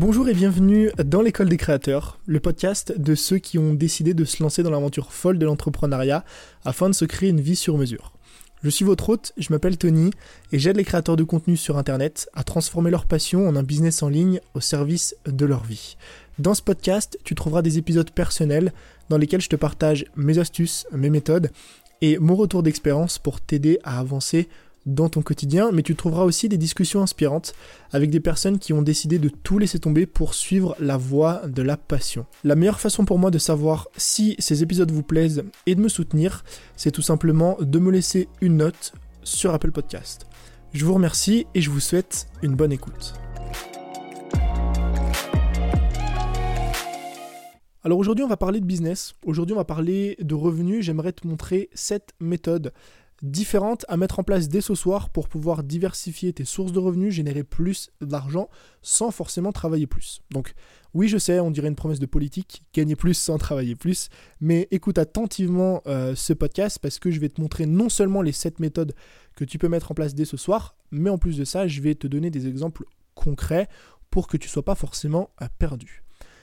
Bonjour et bienvenue dans l'école des créateurs, le podcast de ceux qui ont décidé de se lancer dans l'aventure folle de l'entrepreneuriat afin de se créer une vie sur mesure. Je suis votre hôte, je m'appelle Tony et j'aide les créateurs de contenu sur Internet à transformer leur passion en un business en ligne au service de leur vie. Dans ce podcast, tu trouveras des épisodes personnels dans lesquels je te partage mes astuces, mes méthodes et mon retour d'expérience pour t'aider à avancer dans ton quotidien, mais tu trouveras aussi des discussions inspirantes avec des personnes qui ont décidé de tout laisser tomber pour suivre la voie de la passion. La meilleure façon pour moi de savoir si ces épisodes vous plaisent et de me soutenir, c'est tout simplement de me laisser une note sur Apple Podcast. Je vous remercie et je vous souhaite une bonne écoute. Alors aujourd'hui on va parler de business, aujourd'hui on va parler de revenus, j'aimerais te montrer cette méthode différentes à mettre en place dès ce soir pour pouvoir diversifier tes sources de revenus, générer plus d'argent sans forcément travailler plus. Donc oui, je sais, on dirait une promesse de politique, gagner plus sans travailler plus, mais écoute attentivement euh, ce podcast parce que je vais te montrer non seulement les 7 méthodes que tu peux mettre en place dès ce soir, mais en plus de ça, je vais te donner des exemples concrets pour que tu sois pas forcément euh, perdu.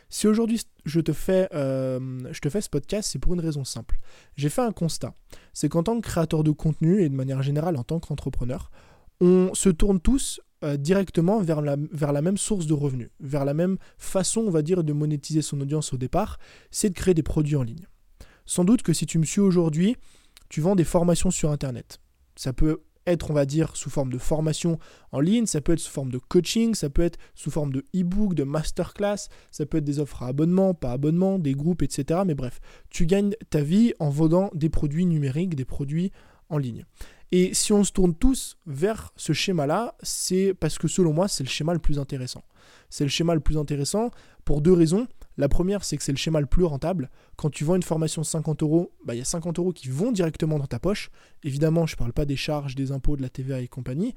Si aujourd'hui je te fais, euh, je te fais ce podcast, c'est pour une raison simple. J'ai fait un constat. C'est qu'en tant que créateur de contenu et de manière générale en tant qu'entrepreneur, on se tourne tous euh, directement vers la, vers la même source de revenus, vers la même façon, on va dire, de monétiser son audience au départ, c'est de créer des produits en ligne. Sans doute que si tu me suis aujourd'hui, tu vends des formations sur Internet. Ça peut être, on va dire, sous forme de formation en ligne, ça peut être sous forme de coaching, ça peut être sous forme de e-book, de masterclass, ça peut être des offres à abonnement, pas abonnement, des groupes, etc. Mais bref, tu gagnes ta vie en vendant des produits numériques, des produits en ligne. Et si on se tourne tous vers ce schéma-là, c'est parce que selon moi, c'est le schéma le plus intéressant. C'est le schéma le plus intéressant pour deux raisons. La première, c'est que c'est le schéma le plus rentable. Quand tu vends une formation 50 euros, bah, il y a 50 euros qui vont directement dans ta poche. Évidemment, je ne parle pas des charges, des impôts, de la TVA et compagnie.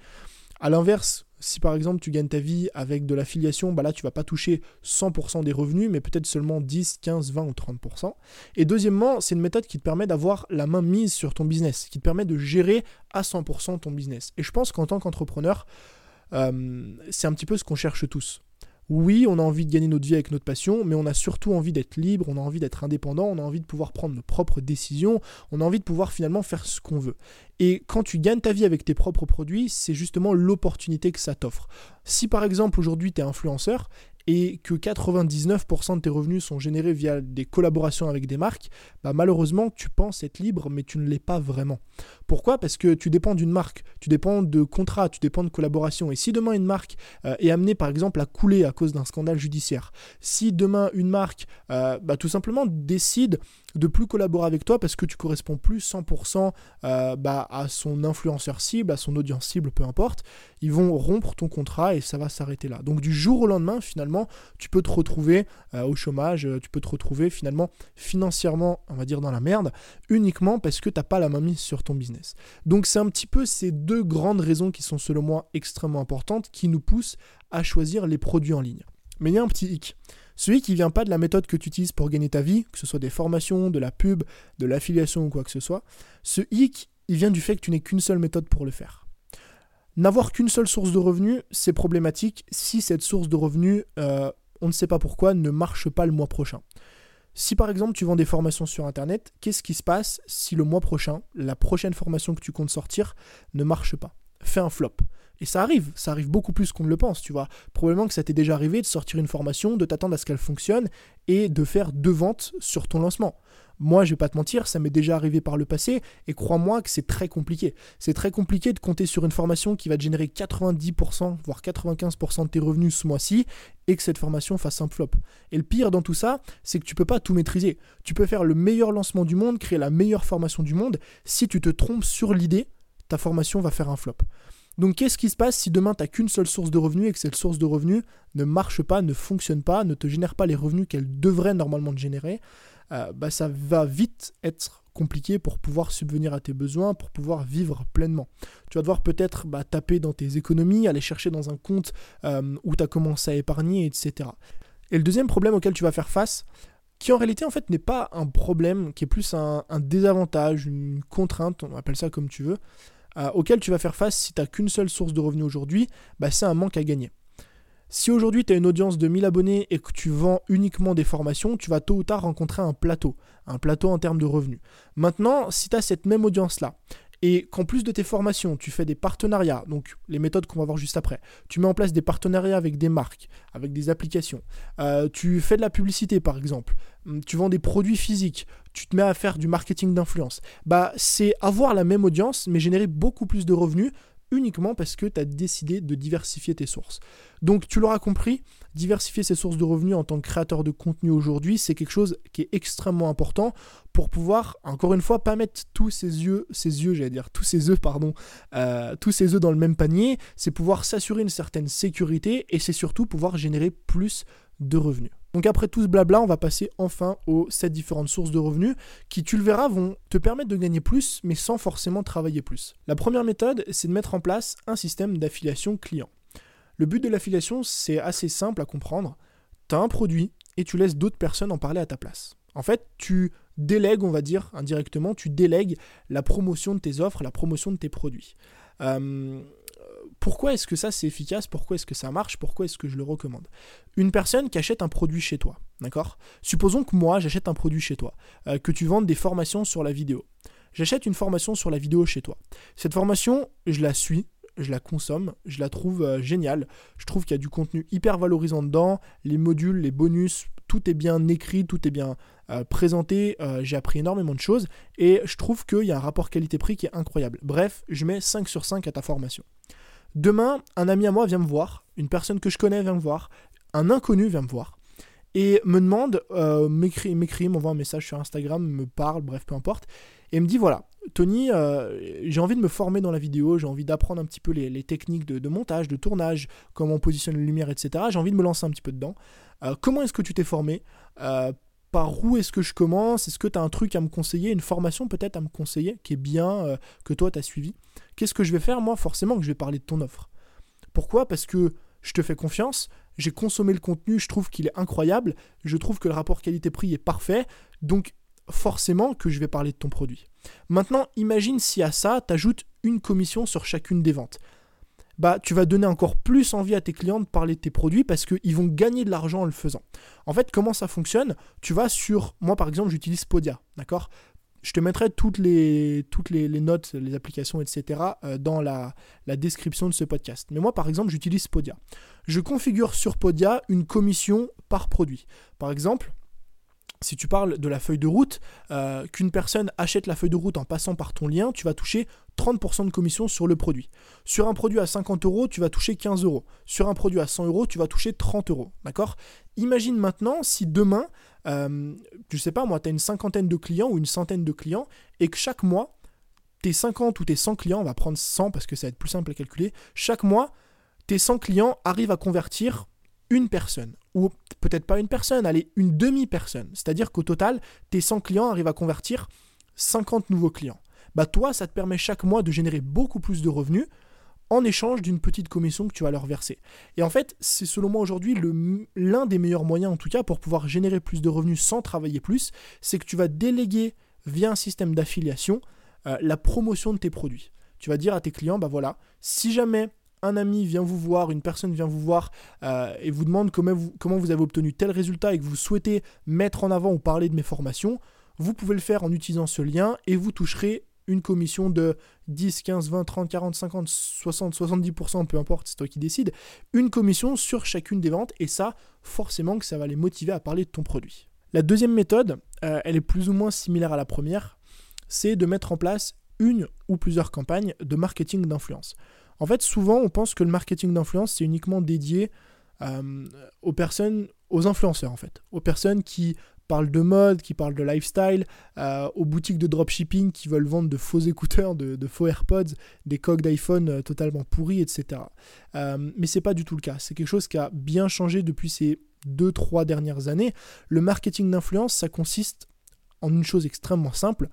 A l'inverse, si par exemple tu gagnes ta vie avec de l'affiliation, bah là tu vas pas toucher 100% des revenus, mais peut-être seulement 10, 15, 20 ou 30%. Et deuxièmement, c'est une méthode qui te permet d'avoir la main mise sur ton business, qui te permet de gérer à 100% ton business. Et je pense qu'en tant qu'entrepreneur, euh, c'est un petit peu ce qu'on cherche tous. Oui, on a envie de gagner notre vie avec notre passion, mais on a surtout envie d'être libre, on a envie d'être indépendant, on a envie de pouvoir prendre nos propres décisions, on a envie de pouvoir finalement faire ce qu'on veut. Et quand tu gagnes ta vie avec tes propres produits, c'est justement l'opportunité que ça t'offre. Si par exemple aujourd'hui tu es influenceur, et que 99% de tes revenus sont générés via des collaborations avec des marques, bah malheureusement tu penses être libre mais tu ne l'es pas vraiment. Pourquoi? Parce que tu dépends d'une marque, tu dépends de contrats, tu dépends de collaborations. Et si demain une marque euh, est amenée par exemple à couler à cause d'un scandale judiciaire, si demain une marque euh, bah, tout simplement décide de plus collaborer avec toi parce que tu corresponds plus 100% euh, bah, à son influenceur cible, à son audience cible, peu importe, ils vont rompre ton contrat et ça va s'arrêter là. Donc du jour au lendemain, finalement, tu peux te retrouver euh, au chômage, euh, tu peux te retrouver finalement financièrement, on va dire, dans la merde, uniquement parce que tu n'as pas la main mise sur ton business. Donc c'est un petit peu ces deux grandes raisons qui sont selon moi extrêmement importantes qui nous poussent à choisir les produits en ligne. Mais il y a un petit hic. Celui qui vient pas de la méthode que tu utilises pour gagner ta vie, que ce soit des formations, de la pub, de l'affiliation ou quoi que ce soit, ce hic, il vient du fait que tu n'aies qu'une seule méthode pour le faire. N'avoir qu'une seule source de revenus, c'est problématique si cette source de revenus, euh, on ne sait pas pourquoi, ne marche pas le mois prochain. Si par exemple tu vends des formations sur Internet, qu'est-ce qui se passe si le mois prochain, la prochaine formation que tu comptes sortir ne marche pas? Fais un flop. Et ça arrive, ça arrive beaucoup plus qu'on ne le pense, tu vois. Probablement que ça t'est déjà arrivé de sortir une formation, de t'attendre à ce qu'elle fonctionne et de faire deux ventes sur ton lancement. Moi, je vais pas te mentir, ça m'est déjà arrivé par le passé et crois-moi que c'est très compliqué. C'est très compliqué de compter sur une formation qui va te générer 90%, voire 95% de tes revenus ce mois-ci et que cette formation fasse un flop. Et le pire dans tout ça, c'est que tu peux pas tout maîtriser. Tu peux faire le meilleur lancement du monde, créer la meilleure formation du monde. Si tu te trompes sur l'idée, ta formation va faire un flop. Donc qu'est-ce qui se passe si demain tu n'as qu'une seule source de revenus et que cette source de revenus ne marche pas, ne fonctionne pas, ne te génère pas les revenus qu'elle devrait normalement te générer euh, bah, Ça va vite être compliqué pour pouvoir subvenir à tes besoins, pour pouvoir vivre pleinement. Tu vas devoir peut-être bah, taper dans tes économies, aller chercher dans un compte euh, où tu as commencé à épargner, etc. Et le deuxième problème auquel tu vas faire face, qui en réalité en fait n'est pas un problème, qui est plus un désavantage, une contrainte, on appelle ça comme tu veux, auquel tu vas faire face si tu n'as qu'une seule source de revenus aujourd'hui, bah, c'est un manque à gagner. Si aujourd'hui tu as une audience de 1000 abonnés et que tu vends uniquement des formations, tu vas tôt ou tard rencontrer un plateau, un plateau en termes de revenus. Maintenant, si tu as cette même audience-là et qu'en plus de tes formations, tu fais des partenariats, donc les méthodes qu'on va voir juste après, tu mets en place des partenariats avec des marques, avec des applications, euh, tu fais de la publicité par exemple, hum, tu vends des produits physiques, tu te mets à faire du marketing d'influence, bah c'est avoir la même audience mais générer beaucoup plus de revenus uniquement parce que tu as décidé de diversifier tes sources. Donc tu l'auras compris, diversifier ses sources de revenus en tant que créateur de contenu aujourd'hui, c'est quelque chose qui est extrêmement important pour pouvoir, encore une fois, pas mettre tous ses yeux, ses yeux, j'allais dire, tous ses œufs, pardon, euh, tous ses œufs dans le même panier, c'est pouvoir s'assurer une certaine sécurité et c'est surtout pouvoir générer plus de revenus. Donc après tout ce blabla, on va passer enfin aux 7 différentes sources de revenus qui, tu le verras, vont te permettre de gagner plus, mais sans forcément travailler plus. La première méthode, c'est de mettre en place un système d'affiliation client. Le but de l'affiliation, c'est assez simple à comprendre. Tu un produit et tu laisses d'autres personnes en parler à ta place. En fait, tu délègues, on va dire indirectement, tu délègues la promotion de tes offres, la promotion de tes produits. Euh, pourquoi est-ce que ça c'est efficace? Pourquoi est-ce que ça marche? Pourquoi est-ce que je le recommande? Une personne qui achète un produit chez toi, d'accord? Supposons que moi j'achète un produit chez toi, euh, que tu vendes des formations sur la vidéo. J'achète une formation sur la vidéo chez toi. Cette formation, je la suis, je la consomme, je la trouve euh, géniale. Je trouve qu'il y a du contenu hyper valorisant dedans, les modules, les bonus, tout est bien écrit, tout est bien euh, présenté. J'ai appris énormément de choses et je trouve qu'il y a un rapport qualité-prix qui est incroyable. Bref, je mets 5 sur 5 à ta formation. Demain, un ami à moi vient me voir, une personne que je connais vient me voir, un inconnu vient me voir et me demande, euh, m'écrit, m'envoie un message sur Instagram, me parle, bref, peu importe, et me dit voilà, Tony, euh, j'ai envie de me former dans la vidéo, j'ai envie d'apprendre un petit peu les, techniques de, montage, de tournage, comment on positionne la lumière, etc. J'ai envie de me lancer un petit peu dedans. Euh, comment est-ce que tu t'es formé? Par où est-ce que je commence? Est-ce que tu as un truc à me conseiller, une formation peut-être à me conseiller qui est bien, euh, que toi tu as suivi? Qu'est-ce que je vais faire Moi, forcément que je vais parler de ton offre? Pourquoi? Parce que je te fais confiance, j'ai consommé le contenu, je trouve qu'il est incroyable, je trouve que le rapport qualité-prix est parfait, donc forcément que je vais parler de ton produit. Maintenant, imagine si à ça, tu ajoutes une commission sur chacune des ventes bah, tu vas donner encore plus envie à tes clients de parler de tes produits parce qu'ils vont gagner de l'argent en le faisant. En fait, comment ça fonctionne? Tu vas sur, moi par exemple, j'utilise Podia, d'accord? Je te mettrai toutes les, notes, les applications, etc. Euh, dans la, la, description de ce podcast. Mais moi, par exemple, j'utilise Podia. Je configure sur Podia une commission par produit. Par exemple, si tu parles de la feuille de route, euh, qu'une personne achète la feuille de route en passant par ton lien, tu vas toucher 30% de commission sur le produit. Sur un produit à 50 euros, tu vas toucher 15 euros. Sur un produit à 100 euros, tu vas toucher 30 euros. D'accord? Imagine maintenant si demain, euh, je sais pas moi, tu as une cinquantaine de clients ou une centaine de clients et que chaque mois, tes 50 ou tes 100 clients, on va prendre 100 parce que ça va être plus simple à calculer, chaque mois, tes 100 clients arrivent à convertir une personne, ou peut-être pas une personne, allez, une demi-personne. C'est-à-dire qu'au total, tes 100 clients arrivent à convertir 50 nouveaux clients. Bah toi, ça te permet chaque mois de générer beaucoup plus de revenus en échange d'une petite commission que tu vas leur verser. Et en fait, c'est selon moi aujourd'hui l'un des meilleurs moyens, en tout cas, pour pouvoir générer plus de revenus sans travailler plus, c'est que tu vas déléguer via un système d'affiliation euh, la promotion de tes produits. Tu vas dire à tes clients, bah voilà, si jamais un ami vient vous voir, une personne vient vous voir euh, et vous demande comment vous, comment vous avez obtenu tel résultat et que vous souhaitez mettre en avant ou parler de mes formations, vous pouvez le faire en utilisant ce lien et vous toucherez une commission de 10, 15, 20, 30, 40, 50, 60, 70%, peu importe, c'est toi qui décides, une commission sur chacune des ventes et ça, forcément que ça va les motiver à parler de ton produit. La deuxième méthode, euh, elle est plus ou moins similaire à la première, c'est de mettre en place une ou plusieurs campagnes de marketing d'influence. En fait, souvent, on pense que le marketing d'influence, c'est uniquement dédié euh, aux personnes, aux influenceurs, en fait. Aux personnes qui parlent de mode, qui parlent de lifestyle, euh, aux boutiques de dropshipping qui veulent vendre de faux écouteurs, de, faux AirPods, des coques d'iPhone euh, totalement pourris, etc. mais c'est pas du tout le cas. C'est quelque chose qui a bien changé depuis ces 2-3 dernières années. Le marketing d'influence, ça consiste en une chose extrêmement simple.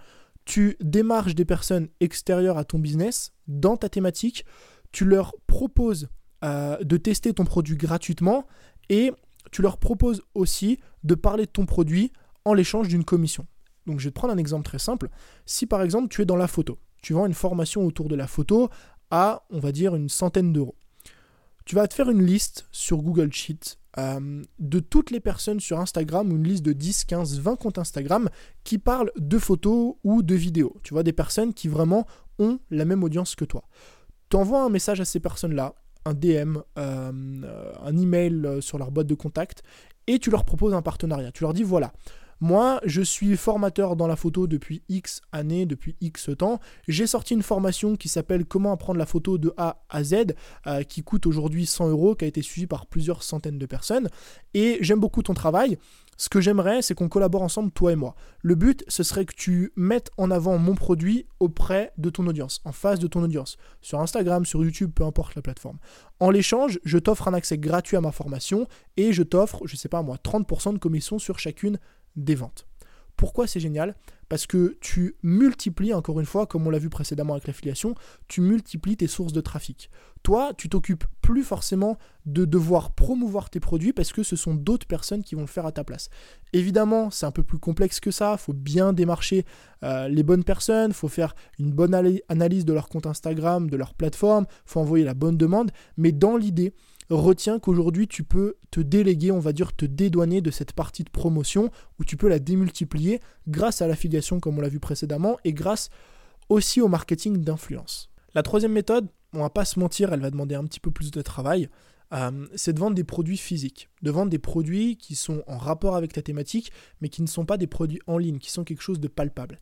Tu démarches des personnes extérieures à ton business dans ta thématique tu leur proposes euh, de tester ton produit gratuitement et tu leur proposes aussi de parler de ton produit en l'échange d'une commission. Donc je vais te prendre un exemple très simple. Si par exemple tu es dans la photo, tu vends une formation autour de la photo à, on va dire, une centaine d'euros. Tu vas te faire une liste sur Google Sheet euh, de toutes les personnes sur Instagram, ou une liste de 10, 15, 20 comptes Instagram qui parlent de photos ou de vidéos. Tu vois, des personnes qui vraiment ont la même audience que toi. Tu envoies un message à ces personnes-là, un DM, euh, un email sur leur boîte de contact, et tu leur proposes un partenariat. Tu leur dis voilà, moi, je suis formateur dans la photo depuis X années, depuis X temps. J'ai sorti une formation qui s'appelle Comment apprendre la photo de A à Z, euh, qui coûte aujourd'hui 100 euros, qui a été suivie par plusieurs centaines de personnes. Et j'aime beaucoup ton travail. Ce que j'aimerais, c'est qu'on collabore ensemble, toi et moi. Le but, ce serait que tu mettes en avant mon produit auprès de ton audience, en face de ton audience, sur Instagram, sur YouTube, peu importe la plateforme. En l'échange, je t'offre un accès gratuit à ma formation et je t'offre, je sais pas moi, 30% de commission sur chacune des ventes. Pourquoi c'est génial? Parce que tu multiplies, encore une fois, comme on l'a vu précédemment avec l'affiliation, tu multiplies tes sources de trafic. Toi, tu t'occupes plus forcément de devoir promouvoir tes produits parce que ce sont d'autres personnes qui vont le faire à ta place. Évidemment, c'est un peu plus complexe que ça, faut bien démarcher euh, les bonnes personnes, faut faire une bonne analyse de leur compte Instagram, de leur plateforme, faut envoyer la bonne demande, mais dans l'idée, retiens qu'aujourd'hui tu peux te déléguer, on va dire te dédouaner de cette partie de promotion où tu peux la démultiplier grâce à l'affiliation comme on l'a vu précédemment et grâce aussi au marketing d'influence. La troisième méthode, on va pas se mentir, elle va demander un petit peu plus de travail. Euh, c'est de vendre des produits physiques, de vendre des produits qui sont en rapport avec ta thématique, mais qui ne sont pas des produits en ligne, qui sont quelque chose de palpable.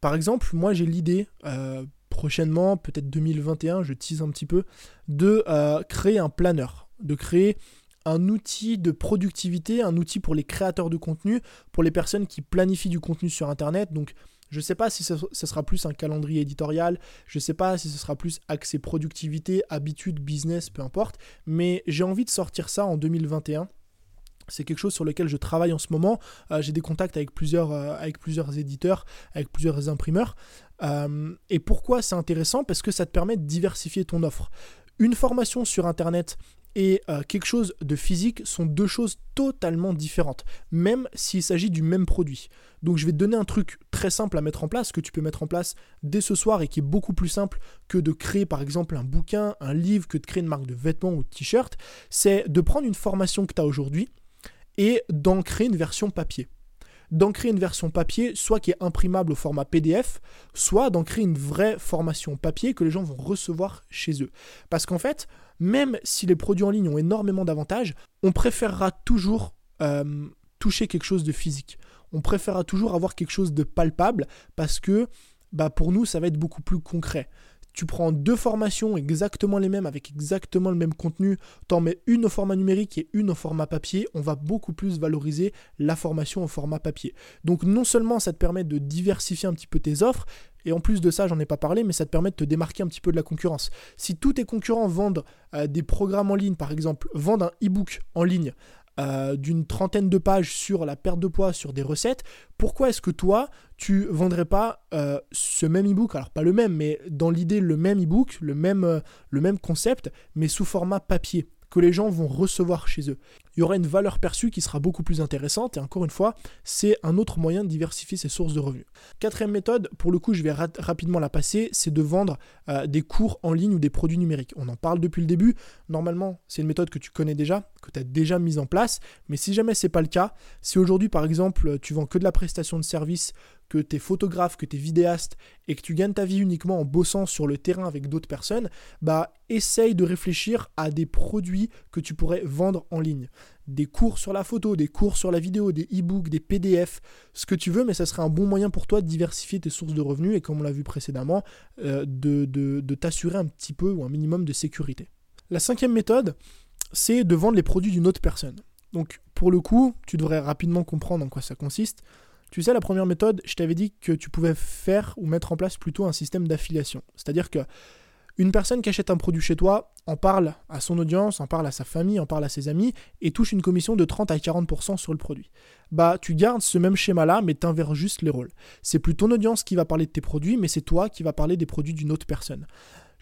Par exemple, moi j'ai l'idée, euh, prochainement, peut-être 2021, je tease un petit peu, de euh, créer un planeur, de créer un outil de productivité, un outil pour les créateurs de contenu, pour les personnes qui planifient du contenu sur Internet. Donc, je ne sais pas si ce, sera plus un calendrier éditorial, je ne sais pas si ce sera plus accès productivité, habitude, business, peu importe, mais j'ai envie de sortir ça en 2021 c'est quelque chose sur lequel je travaille en ce moment. Euh, j'ai des contacts avec plusieurs, euh, avec plusieurs éditeurs, avec plusieurs imprimeurs. Euh, et pourquoi c'est intéressant? Parce que ça te permet de diversifier ton offre. Une formation sur Internet et quelque chose de physique sont deux choses totalement différentes, même s'il s'agit du même produit. Donc je vais te donner un truc très simple à mettre en place, que tu peux mettre en place dès ce soir et qui est beaucoup plus simple que de créer par exemple un bouquin, un livre, que de créer une marque de vêtements ou de t-shirt. C'est de prendre une formation que tu as aujourd'hui, et d'en créer une version papier. D'en créer une version papier, soit qui est imprimable au format PDF, soit d'en créer une vraie formation papier que les gens vont recevoir chez eux. Parce qu'en fait, même si les produits en ligne ont énormément d'avantages, on préférera toujours euh, toucher quelque chose de physique. On préférera toujours avoir quelque chose de palpable parce que bah, pour nous, ça va être beaucoup plus concret tu prends deux formations exactement les mêmes, avec exactement le même contenu, t'en mets une au format numérique et une au format papier, on va beaucoup plus valoriser la formation au format papier. Donc non seulement ça te permet de diversifier un petit peu tes offres, et en plus de ça, j'en ai pas parlé, mais ça te permet de te démarquer un petit peu de la concurrence. Si tous tes concurrents vendent euh, des programmes en ligne, par exemple, vendent un e-book en ligne euh, d'une trentaine de pages sur la perte de poids, sur des recettes, pourquoi est-ce que toi, tu vendrais pas euh, ce même e-book? Alors pas le même, mais dans l'idée le même e-book, le euh, le même concept, mais sous format papier les gens vont recevoir chez eux. Il y aura une valeur perçue qui sera beaucoup plus intéressante et encore une fois, c'est un autre moyen de diversifier ses sources de revenus. Quatrième méthode, pour le coup je vais rapidement la passer, c'est de vendre euh, des cours en ligne ou des produits numériques. On en parle depuis le début, normalement c'est une méthode que tu connais déjà, que tu as déjà mise en place, mais si jamais c'est pas le cas, si aujourd'hui par exemple tu vends que de la prestation de service que tu es photographe, que tu es vidéaste et que tu gagnes ta vie uniquement en bossant sur le terrain avec d'autres personnes, bah essaye de réfléchir à des produits que tu pourrais vendre en ligne. Des cours sur la photo, des cours sur la vidéo, des e-books, des PDF, ce que tu veux, mais ça serait un bon moyen pour toi de diversifier tes sources de revenus et comme on l'a vu précédemment, euh, de, de t'assurer un petit peu ou un minimum de sécurité. La cinquième méthode, c'est de vendre les produits d'une autre personne. Donc pour le coup, tu devrais rapidement comprendre en quoi ça consiste. Tu sais, la première méthode, je t'avais dit que tu pouvais faire ou mettre en place plutôt un système d'affiliation. C'est-à-dire que une personne qui achète un produit chez toi en parle à son audience, en parle à sa famille, en parle à ses amis et touche une commission de 30 à 40% sur le produit. Bah, tu gardes ce même schéma-là, mais t'inverses juste les rôles. C'est plus ton audience qui va parler de tes produits, mais c'est toi qui vas parler des produits d'une autre personne.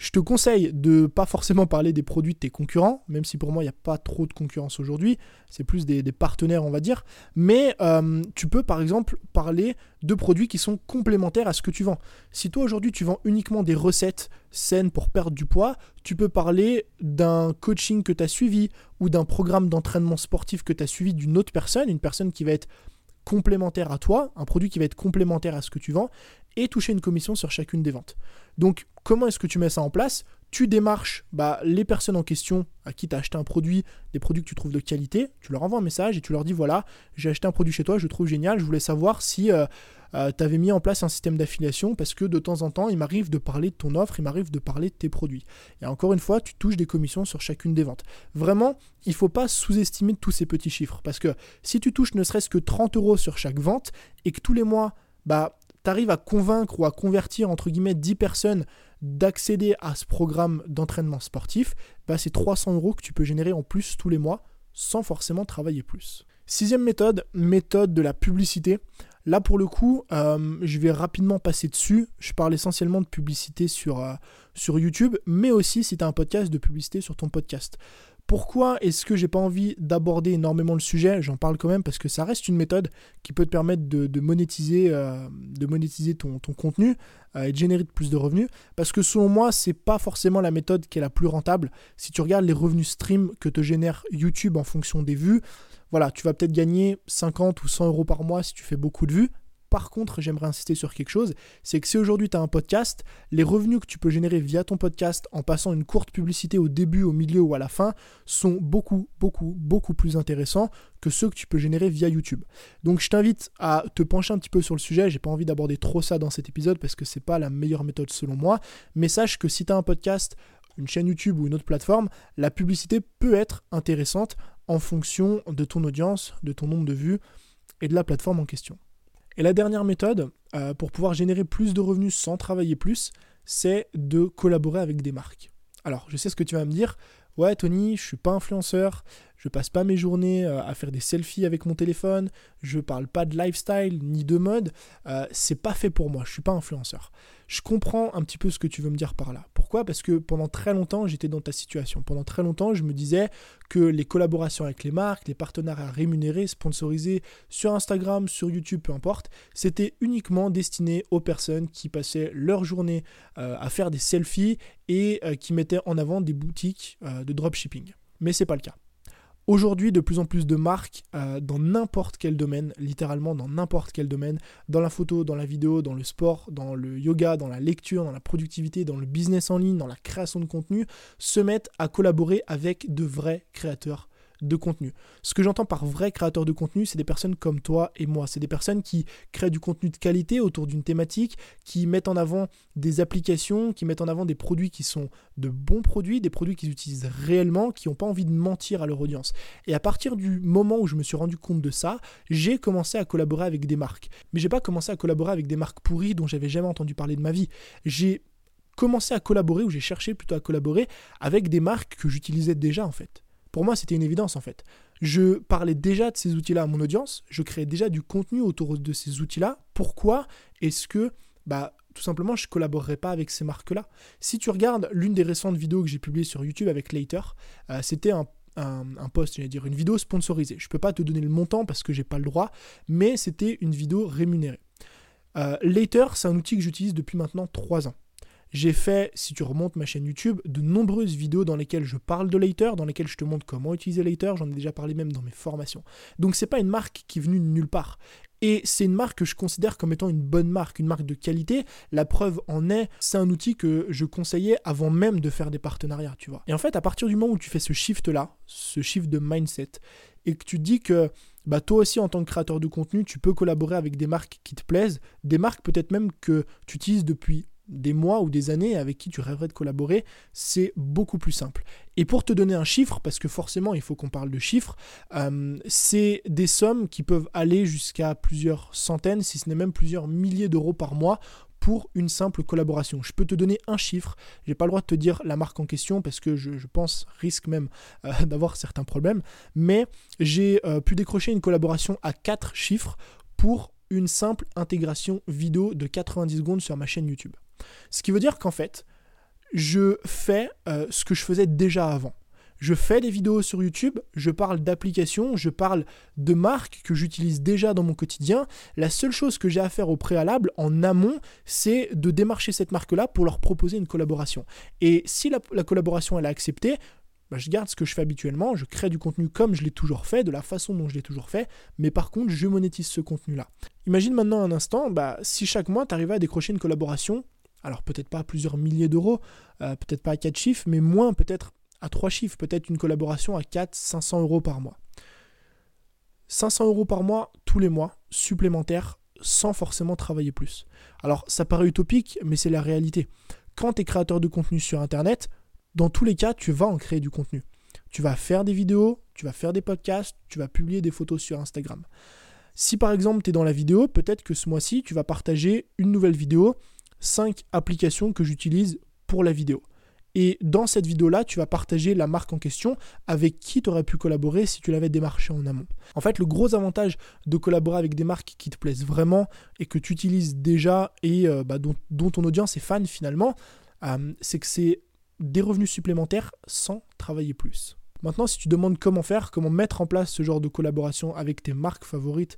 Je te conseille de pas forcément parler des produits de tes concurrents, même si pour moi il n'y a pas trop de concurrence aujourd'hui, c'est plus des, partenaires on va dire, mais euh, tu peux par exemple parler de produits qui sont complémentaires à ce que tu vends. Si toi aujourd'hui tu vends uniquement des recettes saines pour perdre du poids, tu peux parler d'un coaching que tu as suivi ou d'un programme d'entraînement sportif que tu as suivi d'une autre personne, une personne qui va être complémentaire à toi, un produit qui va être complémentaire à ce que tu vends, et toucher une commission sur chacune des ventes. Donc comment est-ce que tu mets ça en place? Tu démarches bah, les personnes en question à qui tu as acheté un produit, des produits que tu trouves de qualité, tu leur envoies un message et tu leur dis voilà, j'ai acheté un produit chez toi, je le trouve génial, je voulais savoir si euh, euh, tu avais mis en place un système d'affiliation parce que de temps en temps, il m'arrive de parler de ton offre, il m'arrive de parler de tes produits. Et encore une fois, tu touches des commissions sur chacune des ventes. Vraiment, il ne faut pas sous-estimer tous ces petits chiffres parce que si tu touches ne serait-ce que 30 euros sur chaque vente et que tous les mois, bah, tu arrives à convaincre ou à convertir entre guillemets 10 personnes d'accéder à ce programme d'entraînement sportif, bah c'est 300 euros que tu peux générer en plus tous les mois sans forcément travailler plus. Sixième méthode, méthode de la publicité. Là pour le coup, euh, je vais rapidement passer dessus. Je parle essentiellement de publicité sur, euh, YouTube, mais aussi si tu as un podcast, de publicité sur ton podcast. Pourquoi est-ce que j'ai pas envie d'aborder énormément le sujet? J'en parle quand même parce que ça reste une méthode qui peut te permettre de, monétiser, euh, monétiser ton, contenu et de générer plus de revenus. Parce que selon moi, c'est pas forcément la méthode qui est la plus rentable. Si tu regardes les revenus stream que te génère YouTube en fonction des vues, voilà, tu vas peut-être gagner 50 ou 100 euros par mois si tu fais beaucoup de vues. Par contre, j'aimerais insister sur quelque chose, c'est que si aujourd'hui tu as un podcast, les revenus que tu peux générer via ton podcast en passant une courte publicité au début, au milieu ou à la fin sont beaucoup, beaucoup, beaucoup plus intéressants que ceux que tu peux générer via YouTube. Donc je t'invite à te pencher un petit peu sur le sujet, j'ai pas envie d'aborder trop ça dans cet épisode parce que c'est pas la meilleure méthode selon moi, mais sache que si tu as un podcast, une chaîne YouTube ou une autre plateforme, la publicité peut être intéressante en fonction de ton audience, de ton nombre de vues et de la plateforme en question. Et la dernière méthode, euh, pour pouvoir générer plus de revenus sans travailler plus, c'est de collaborer avec des marques. Alors, je sais ce que tu vas me dire. Ouais, Tony, je suis pas influenceur, je passe pas mes journées euh, à faire des selfies avec mon téléphone, je parle pas de lifestyle ni de mode, euh, c'est pas fait pour moi, je suis pas influenceur. Je comprends un petit peu ce que tu veux me dire par là. Pourquoi? Parce que pendant très longtemps, j'étais dans ta situation. Pendant très longtemps, je me disais que les collaborations avec les marques, les partenariats rémunérés, sponsorisés sur Instagram, sur YouTube, peu importe, c'était uniquement destiné aux personnes qui passaient leur journée euh, à faire des selfies et qui mettaient en avant des boutiques de dropshipping. Mais c'est pas le cas. Aujourd'hui, de plus en plus de marques euh, dans n'importe quel domaine, littéralement dans n'importe quel domaine, dans la photo, dans la vidéo, dans le sport, dans le yoga, dans la lecture, dans la productivité, dans le business en ligne, dans la création de contenu, se mettent à collaborer avec de vrais créateurs de contenu. Ce que j'entends par vrai créateur de contenu, c'est des personnes comme toi et moi. C'est des personnes qui créent du contenu de qualité autour d'une thématique, qui mettent en avant des applications, qui mettent en avant des produits qui sont de bons produits, des produits qu'ils utilisent réellement, qui n'ont pas envie de mentir à leur audience. Et à partir du moment où je me suis rendu compte de ça, j'ai commencé à collaborer avec des marques. Mais j'ai pas commencé à collaborer avec des marques pourries dont j'avais jamais entendu parler de ma vie. J'ai commencé à collaborer, ou j'ai cherché plutôt à collaborer avec des marques que j'utilisais déjà en fait. Pour moi, c'était une évidence en fait. Je parlais déjà de ces outils-là à mon audience, je créais déjà du contenu autour de ces outils-là. Pourquoi est-ce que, bah, tout simplement, je ne collaborerais pas avec ces marques-là? Si tu regardes l'une des récentes vidéos que j'ai publiées sur YouTube avec Later, euh, c'était un, post, j'allais dire une vidéo sponsorisée. Je ne peux pas te donner le montant parce que j'ai pas le droit, mais c'était une vidéo rémunérée. Euh, Later, c'est un outil que j'utilise depuis maintenant 3 ans. J'ai fait, si tu remontes ma chaîne YouTube, de nombreuses vidéos dans lesquelles je parle de Later, dans lesquelles je te montre comment utiliser Later, j'en ai déjà parlé même dans mes formations. Donc c'est pas une marque qui est venue de nulle part. Et c'est une marque que je considère comme étant une bonne marque, une marque de qualité. La preuve en est, c'est un outil que je conseillais avant même de faire des partenariats, tu vois. Et en fait, à partir du moment où tu fais ce shift-là, ce shift de mindset, et que tu dis que bah, toi aussi en tant que créateur de contenu, tu peux collaborer avec des marques qui te plaisent, des marques peut-être même que tu utilises depuis des mois ou des années avec qui tu rêverais de collaborer, c'est beaucoup plus simple. Et pour te donner un chiffre, parce que forcément il faut qu'on parle de chiffres, euh, c'est des sommes qui peuvent aller jusqu'à plusieurs centaines, si ce n'est même plusieurs milliers d'euros par mois pour une simple collaboration. Je peux te donner un chiffre, j'ai pas le droit de te dire la marque en question parce que je, pense risque même euh, d'avoir certains problèmes, mais j'ai euh, pu décrocher une collaboration à quatre chiffres pour une simple intégration vidéo de 90 secondes sur ma chaîne YouTube. Ce qui veut dire qu'en fait, je fais euh, ce que je faisais déjà avant. Je fais des vidéos sur YouTube, je parle d'applications, je parle de marques que j'utilise déjà dans mon quotidien. La seule chose que j'ai à faire au préalable, en amont, c'est de démarcher cette marque-là pour leur proposer une collaboration. Et si la, collaboration elle est acceptée, bah, je garde ce que je fais habituellement, je crée du contenu comme je l'ai toujours fait, de la façon dont je l'ai toujours fait, mais par contre, je monétise ce contenu-là. Imagine maintenant un instant, bah, si chaque mois, tu arrivais à décrocher une collaboration, alors peut-être pas à plusieurs milliers d'euros, euh, peut-être pas à quatre chiffres, mais moins peut-être à trois chiffres, peut-être une collaboration à 4, 500 euros par mois. 500 euros par mois, tous les mois, supplémentaires, sans forcément travailler plus. Alors, ça paraît utopique, mais c'est la réalité. Quand tu es créateur de contenu sur Internet, dans tous les cas, tu vas en créer du contenu. Tu vas faire des vidéos, tu vas faire des podcasts, tu vas publier des photos sur Instagram. Si par exemple tu es dans la vidéo, peut-être que ce mois-ci, tu vas partager une nouvelle vidéo, 5 applications que j'utilise pour la vidéo. Et dans cette vidéo-là, tu vas partager la marque en question avec qui tu aurais pu collaborer si tu l'avais démarché en amont. En fait, le gros avantage de collaborer avec des marques qui te plaisent vraiment et que tu utilises déjà et euh, bah, dont, ton audience est fan finalement, euh, c'est que c'est des revenus supplémentaires sans travailler plus. Maintenant, si tu demandes comment faire, comment mettre en place ce genre de collaboration avec tes marques favorites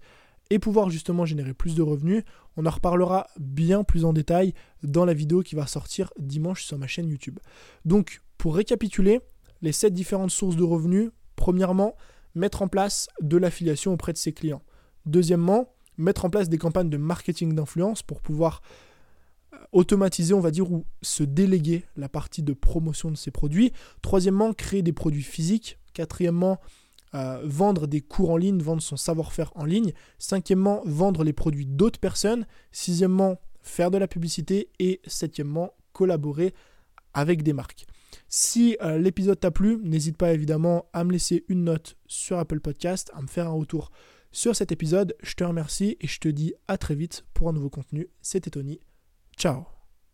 et pouvoir justement générer plus de revenus. On en reparlera bien plus en détail dans la vidéo qui va sortir dimanche sur ma chaîne YouTube. Donc, pour récapituler, les 7 différentes sources de revenus, premièrement, mettre en place de l'affiliation auprès de ses clients. Deuxièmement, mettre en place des campagnes de marketing d'influence pour pouvoir euh, automatiser, on va dire, ou se déléguer la partie de promotion de ses produits. Troisièmement, créer des produits physiques. Quatrièmement, vendre des cours en ligne, vendre son savoir-faire en ligne. Cinquièmement, vendre les produits d'autres personnes. Sixièmement, faire de la publicité. Et septièmement, collaborer avec des marques. Si euh, l'épisode t'a plu, n'hésite pas évidemment à me laisser une note sur Apple Podcast, à me faire un retour sur cet épisode. Je te remercie et je te dis à très vite pour un nouveau contenu. C'était Tony. Ciao